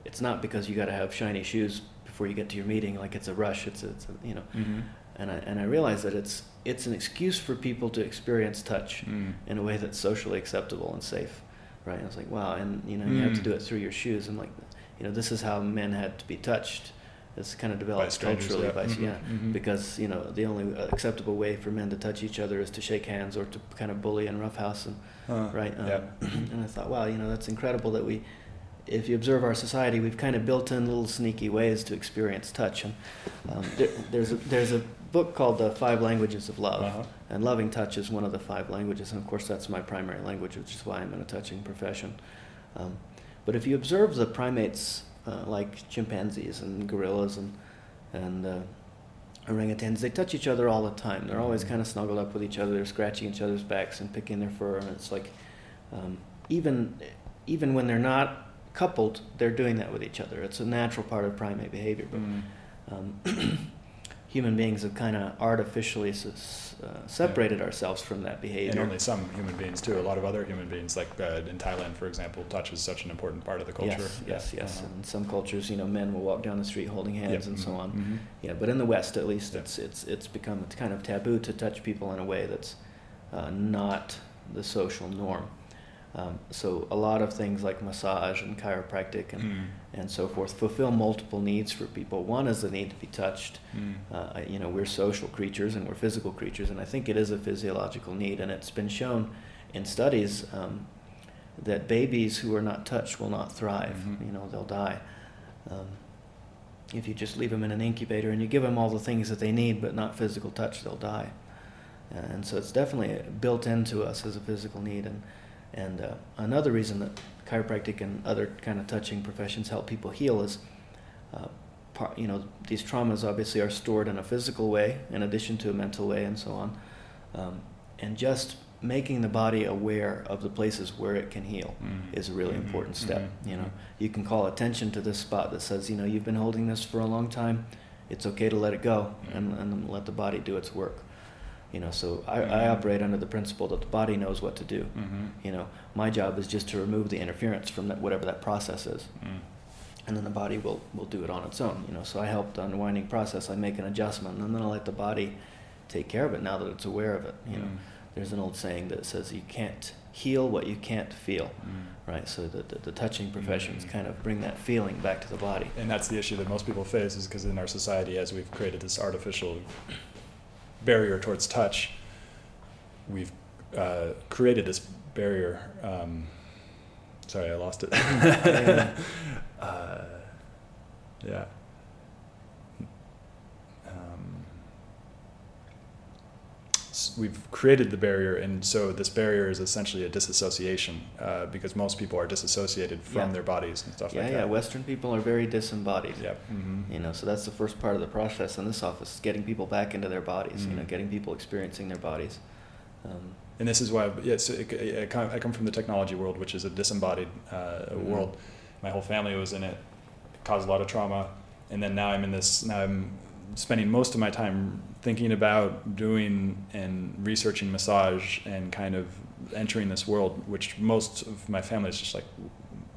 it's not because you got to have shiny shoes before you get to your meeting. Like it's a rush. It's a, it's a you know, Mm-hmm. and I and I realize that it's it's an excuse for people to experience touch Mm. in a way that's socially acceptable and safe, right? And I was like, wow, and you know, you have to Mm. do it through your shoes. I'm like, you know, this is how men had to be touched. It's kind of developed strangers, culturally yeah. by Mhm, yeah, mhm. because you know the only acceptable way for men to touch each other is to shake hands or to kind of bully and roughhouse and Uh, right? Um, yeah. and I thought, wow, you know, that's incredible that we, if you observe our society, we've kind of built in little sneaky ways to experience touch. And um, there, there's a there's a book called The Five Languages of Love, Uh-huh. and loving touch is one of the five languages. And of course, that's my primary language, which is why I'm in a touching profession. Um, but if you observe the primates uh, like chimpanzees and gorillas and and uh, orangutans, they touch each other all the time. They're always Mhm. kind of snuggled up with each other. They're scratching each other's backs and picking their fur, and it's like um, even even when they're not coupled, they're doing that with each other. It's a natural part of primate behavior. But Mm. um, human beings have kind of artificially s- uh, separated ourselves from that behavior. And only some human beings too. A lot of other human beings, like uh, in Thailand, for example, touch is such an important part of the culture. Yes, yes, Yeah. yes. Uh-huh. In some cultures, you know, men will walk down the street holding hands Yep. and so Mhm. on. Mhm. Yeah, but in the West, at least, Yeah. it's it's it's become it's kind of taboo to touch people in a way that's uh, not the social norm. Um, so a lot of things like massage and chiropractic and, Mm. and so forth fulfill multiple needs for people. One is the need to be touched. Mm. Uh, you know, we're social creatures and we're physical creatures, and I think it is a physiological need. And it's been shown in studies um, that babies who are not touched will not thrive. Mhm. You know, they'll die. Um, if you just leave them in an incubator and you give them all the things that they need but not physical touch, they'll die. And so it's definitely built into us as a physical need. And, and uh, another reason that chiropractic and other kind of touching professions help people heal is, uh, par, you know, these traumas obviously are stored in a physical way in addition to a mental way and so on. Um, and just making the body aware of the places where it can heal Mhm. is a really Mhm. important step. Mhm. You know, you can call attention to this spot that says, you know, you've been holding this for a long time. It's okay to let it go and, and let the body do its work. You know, so I, I Mhm. operate under the principle that the body knows what to do. Mhm. You know, my job is just to remove the interference from that, whatever that process is, Mm. and then the body will, will do it on its own. You know, so I help the unwinding process. I make an adjustment, and then I let the body take care of it now that it's aware of it. You know, Mm. there's an old saying that says you can't heal what you can't feel, Mm. right? So the, the, the touching professions Mhm. kind of bring that feeling back to the body. And that's the issue that most people face is because in our society, as we've created this artificial barrier towards touch, we've uh, created this barrier. Um, sorry, I lost it. Uh, yeah. Um, s- we've created the barrier, and so this barrier is essentially a disassociation uh, because most people are disassociated from Yeah. their bodies and stuff yeah, like that. yeah. Western people are very disembodied. Yep. hmm You know, so that's the first part of the process in this office: is getting people back into their bodies. You know, Mm. getting people experiencing their bodies. Um, And this is why, yes, I, I come I come from the technology world, which is a disembodied uh, Mhm. world. My whole family was in it, it caused a lot of trauma, and then now I'm in this. Now I'm spending most of my time thinking about doing and researching massage and kind of entering this world, which most of my family is just like,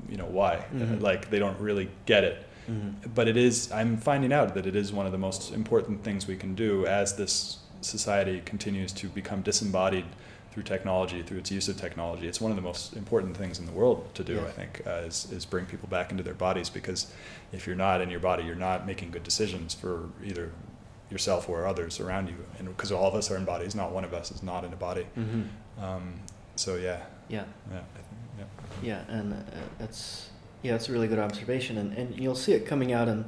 you know, why? Mhm. Like they don't really get it mhm. but it is i'm finding out that it is one of the most important things we can do as this society continues to become disembodied through technology through its use of technology it's one of the most important things in the world to do Yeah. i think uh, is, is bring people back into their bodies because if you're not in your body you're not making good decisions for either yourself or others around you and because all of us are in bodies not one of us is not in a body Mhm. um, so yeah Yeah. yeah think, yeah Yeah, and uh, that's yeah, that's a really good observation, and and you'll see it coming out in,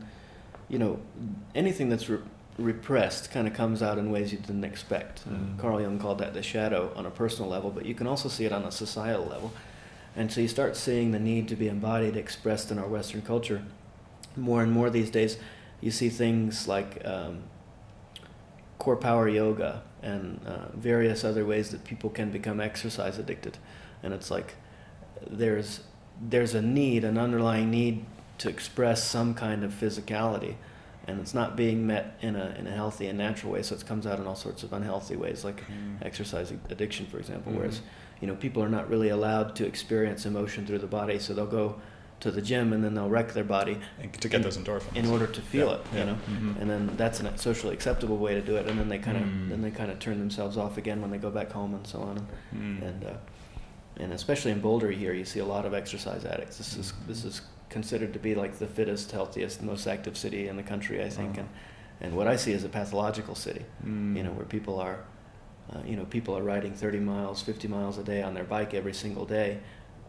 you know, anything that's re- repressed kind of comes out in ways you didn't expect. Mhm. Carl Jung called that the shadow on a personal level, but you can also see it on a societal level, and so you start seeing the need to be embodied expressed in our Western culture more and more these days. You see things like um, CorePower yoga and uh, various other ways that people can become exercise addicted, and it's like there's there's a need, an underlying need to express some kind of physicality, and it's not being met in a in a healthy and natural way. So it comes out in all sorts of unhealthy ways, like Mm. exercise addiction, for example. Mhm. Whereas you know people are not really allowed to experience emotion through the body, so they'll go to the gym and then they'll wreck their body and to get in- those endorphins in order to feel Yeah, it. yeah. You know, Mhm. and then that's a socially acceptable way to do it, and then they kind of Mm. then they kind of turn themselves off again when they go back home and so on. Mm. And uh, and especially in Boulder here, you see a lot of exercise addicts. This is this is considered to be like the fittest, healthiest, most active city in the country, I think. Wow. And and what I see is a pathological city. Mm. You know, where people are, uh, you know, people are riding 30 miles, 50 miles a day on their bike every single day,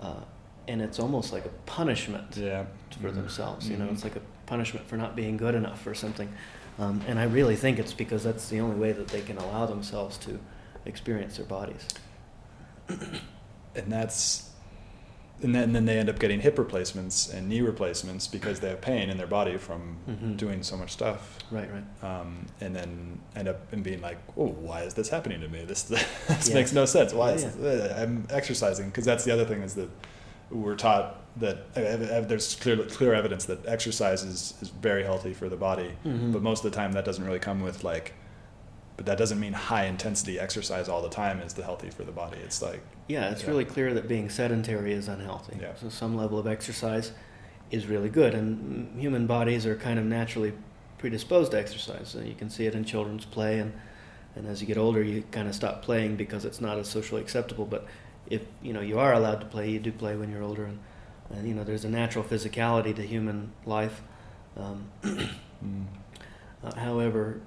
uh, and it's almost like a punishment yeah for Mhm. themselves. You know, it's like a punishment for not being good enough or something. Um, and I really think it's because that's the only way that they can allow themselves to experience their bodies. and that's and then, and then they end up getting hip replacements and knee replacements because they have pain in their body from Mhm. doing so much stuff Right, right. um, and then end up and being like oh why is this happening to me this this Yeah. makes no sense why is Yeah, this, i'm exercising because that's the other thing is that we're taught that uh, there's clear clear evidence that exercise is, is very healthy for the body Mhm. but most of the time that doesn't really come with like but that doesn't mean high intensity exercise all the time is the healthy for the body it's like Yeah, it's Yeah. really clear that being sedentary is unhealthy. Yeah. So some level of exercise is really good, and human bodies are kind of naturally predisposed to exercise. So you can see it in children's play, and and as you get older, you kind of stop playing because it's not as socially acceptable. But if you know you are allowed to play, you do play when you're older, and, and you know there's a natural physicality to human life. Um, Mm. uh, however,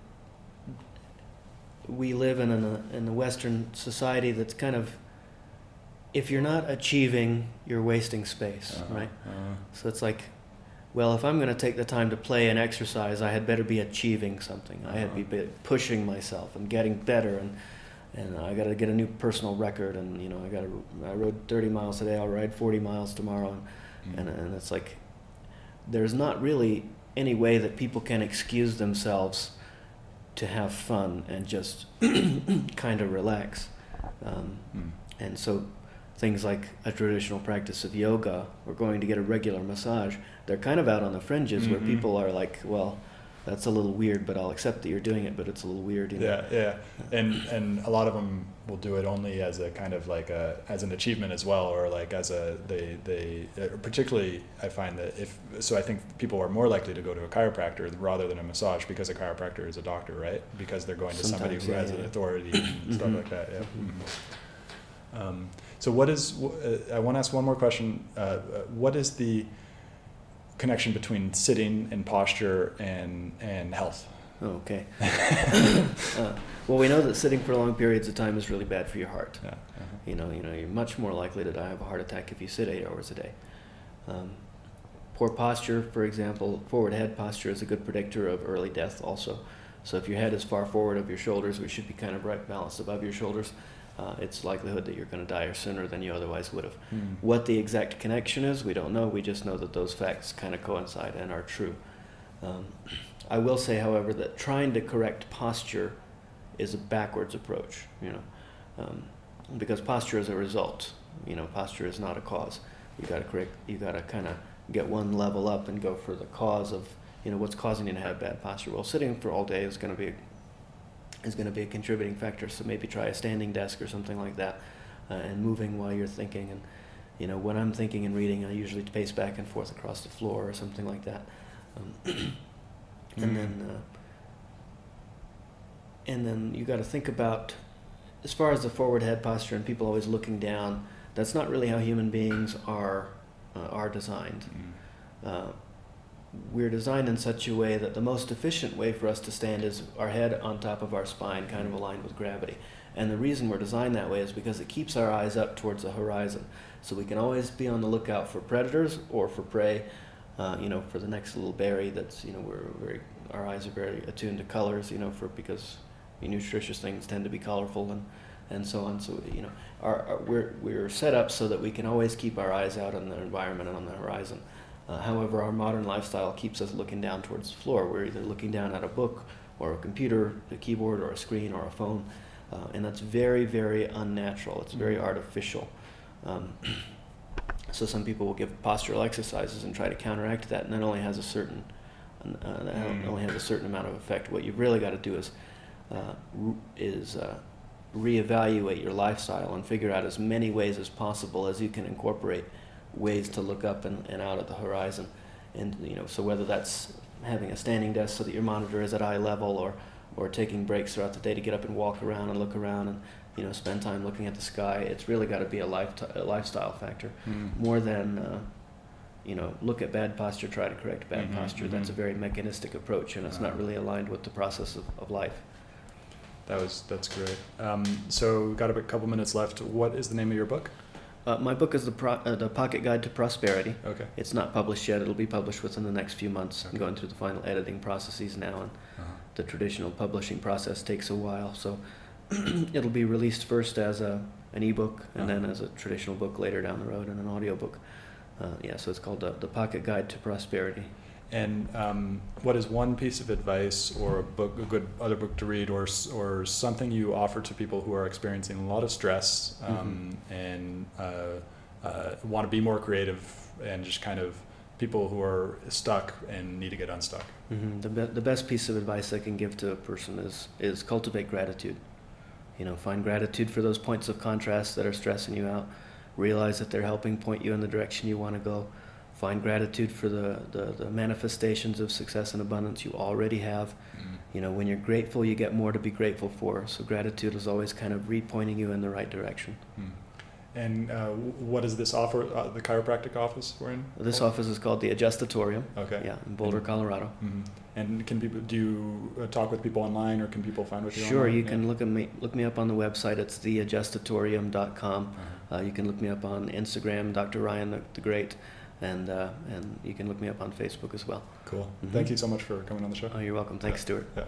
we live in a in a Western society that's kind of if you're not achieving, you're wasting space, Uh-huh, right? uh-huh. So it's like, well, if I'm going to take the time to play and exercise, I had better be achieving something. I had to be be pushing myself and getting better, and and I got to get a new personal record. And you know, I got to. I rode 30 miles today. I'll ride 40 miles tomorrow, and Mm. and, and it's like there's not really any way that people can excuse themselves to have fun and just kind of relax. Um, Mm. and so things like a traditional practice of yoga or going to get a regular massage, they're kind of out on the fringes where Mhm. people are like, well, that's a little weird, but I'll accept that you're doing it, but it's a little weird. You know? Yeah, yeah, and and a lot of them will do it only as a kind of like a as an achievement as well, or like as a they they uh, particularly I find that if so I think people are more likely to go to a chiropractor rather than a massage because a chiropractor is a doctor, right? Because they're going to somebody who yeah, has yeah. an authority and stuff Mhm. like that. Yeah. Mhm. Mhm. Um, so what is uh, I want to ask one more question. Uh, uh, what is the connection between sitting and posture and and health? Oh, okay. uh, well, we know that sitting for long periods of time is really bad for your heart. Yeah. uh-huh. You know, you know, you're much more likely to die of a heart attack if you sit eight hours a day. Um, poor posture, for example, forward head posture is a good predictor of early death. Also, so if your head is far forward of your shoulders, which should be kind of right balanced above your shoulders, uh, it's likelihood that you're going to die sooner than you otherwise would have. Hmm. What the exact connection is, we don't know. We just know that those facts kind of coincide and are true. Um, I will say, however, that trying to correct posture is a backwards approach. You know, um, because posture is a result. You know, posture is not a cause. You got to correct. You got to kind of get one level up and go for the cause of you know what's causing you to have bad posture. Well, sitting for all day is going to be is going to be a contributing factor. So maybe try a standing desk or something like that, uh, and moving while you're thinking. And you know, when I'm thinking and reading, I usually pace back and forth across the floor or something like that. Um, and Mm. then, uh, and then you got to think about, as far as the forward head posture and people always looking down. That's not really how human beings are uh, are designed Hmm. We're designed in such a way that the most efficient way for us to stand is our head on top of our spine, kind of aligned with gravity. And the reason we're designed that way is because it keeps our eyes up towards the horizon. So we can always be on the lookout for predators or for prey, uh, you know, for the next little berry that's, you know, we're very, our eyes are very attuned to colors, you know, for because nutritious things tend to be colorful and, and so on. So, you know, our, our, we're, we're set up so that we can always keep our eyes out on the environment and on the horizon. Uh, however, our modern lifestyle keeps us looking down towards the floor. We're either looking down at a book or a computer, a keyboard, or a screen, or a phone, uh, and that's very, very unnatural. It's very Mhm. artificial. Um, so some people will give postural exercises and try to counteract that, and that only has a certain uh, that Mm. only has a certain amount of effect. What you've really got to do is uh, is uh, reevaluate your lifestyle and figure out as many ways as possible as you can incorporate ways to look up and, and out at the horizon. And you know, so whether that's having a standing desk so that your monitor is at eye level, or or taking breaks throughout the day to get up and walk around and look around and you know spend time looking at the sky, it's really got to be a, life a lifestyle factor Hmm. more than uh, you know look at bad posture, try to correct bad Mhm, posture. That's a very mechanistic approach, and it's not really aligned with the process of, of life. That was that's great. Um, so we've got a couple minutes left. What is the name of your book? Uh, my book is the Pro- uh, the Pocket Guide to Prosperity. Okay. It's not published yet. It'll be published within the next few months. Okay. I'm going through the final editing processes now, and Uh-huh. the traditional publishing process takes a while. So it'll be released first as a an ebook, and then Uh-huh. as a traditional book later down the road, and an audiobook. Uh, yeah, so it's called uh, the Pocket Guide to Prosperity. And um, what is one piece of advice or a book, a good other book to read, or or something you offer to people who are experiencing a lot of stress um, and uh, uh, want to be more creative and just kind of people who are stuck and need to get unstuck? hmm The, be- the best piece of advice I can give to a person is is cultivate gratitude. You know, find gratitude for those points of contrast that are stressing you out. Realize that they're helping point you in the direction you want to go. Find gratitude for the, the, the manifestations of success and abundance you already have. You know, when you're grateful, you get more to be grateful for. So gratitude is always kind of repointing you in the right direction. Hmm. And uh, what is this offer? Uh, the chiropractic office we're in? This office is called the Adjustatorium. Okay. Yeah, in Boulder, And- Colorado. hmm And can people do you uh, talk with people online, or can people find with you? Sure, online? you Yeah. can look at me look me up on the website. It's theadjustatorium.com. Uh-huh. Uh, you can look me up on Instagram, Dr. Ryan the, the Great, and uh, and you can look me up on Facebook as well. Cool. Mhm. Thank you so much for coming on the show. Oh, you're welcome. Thanks, Stewart. Yeah.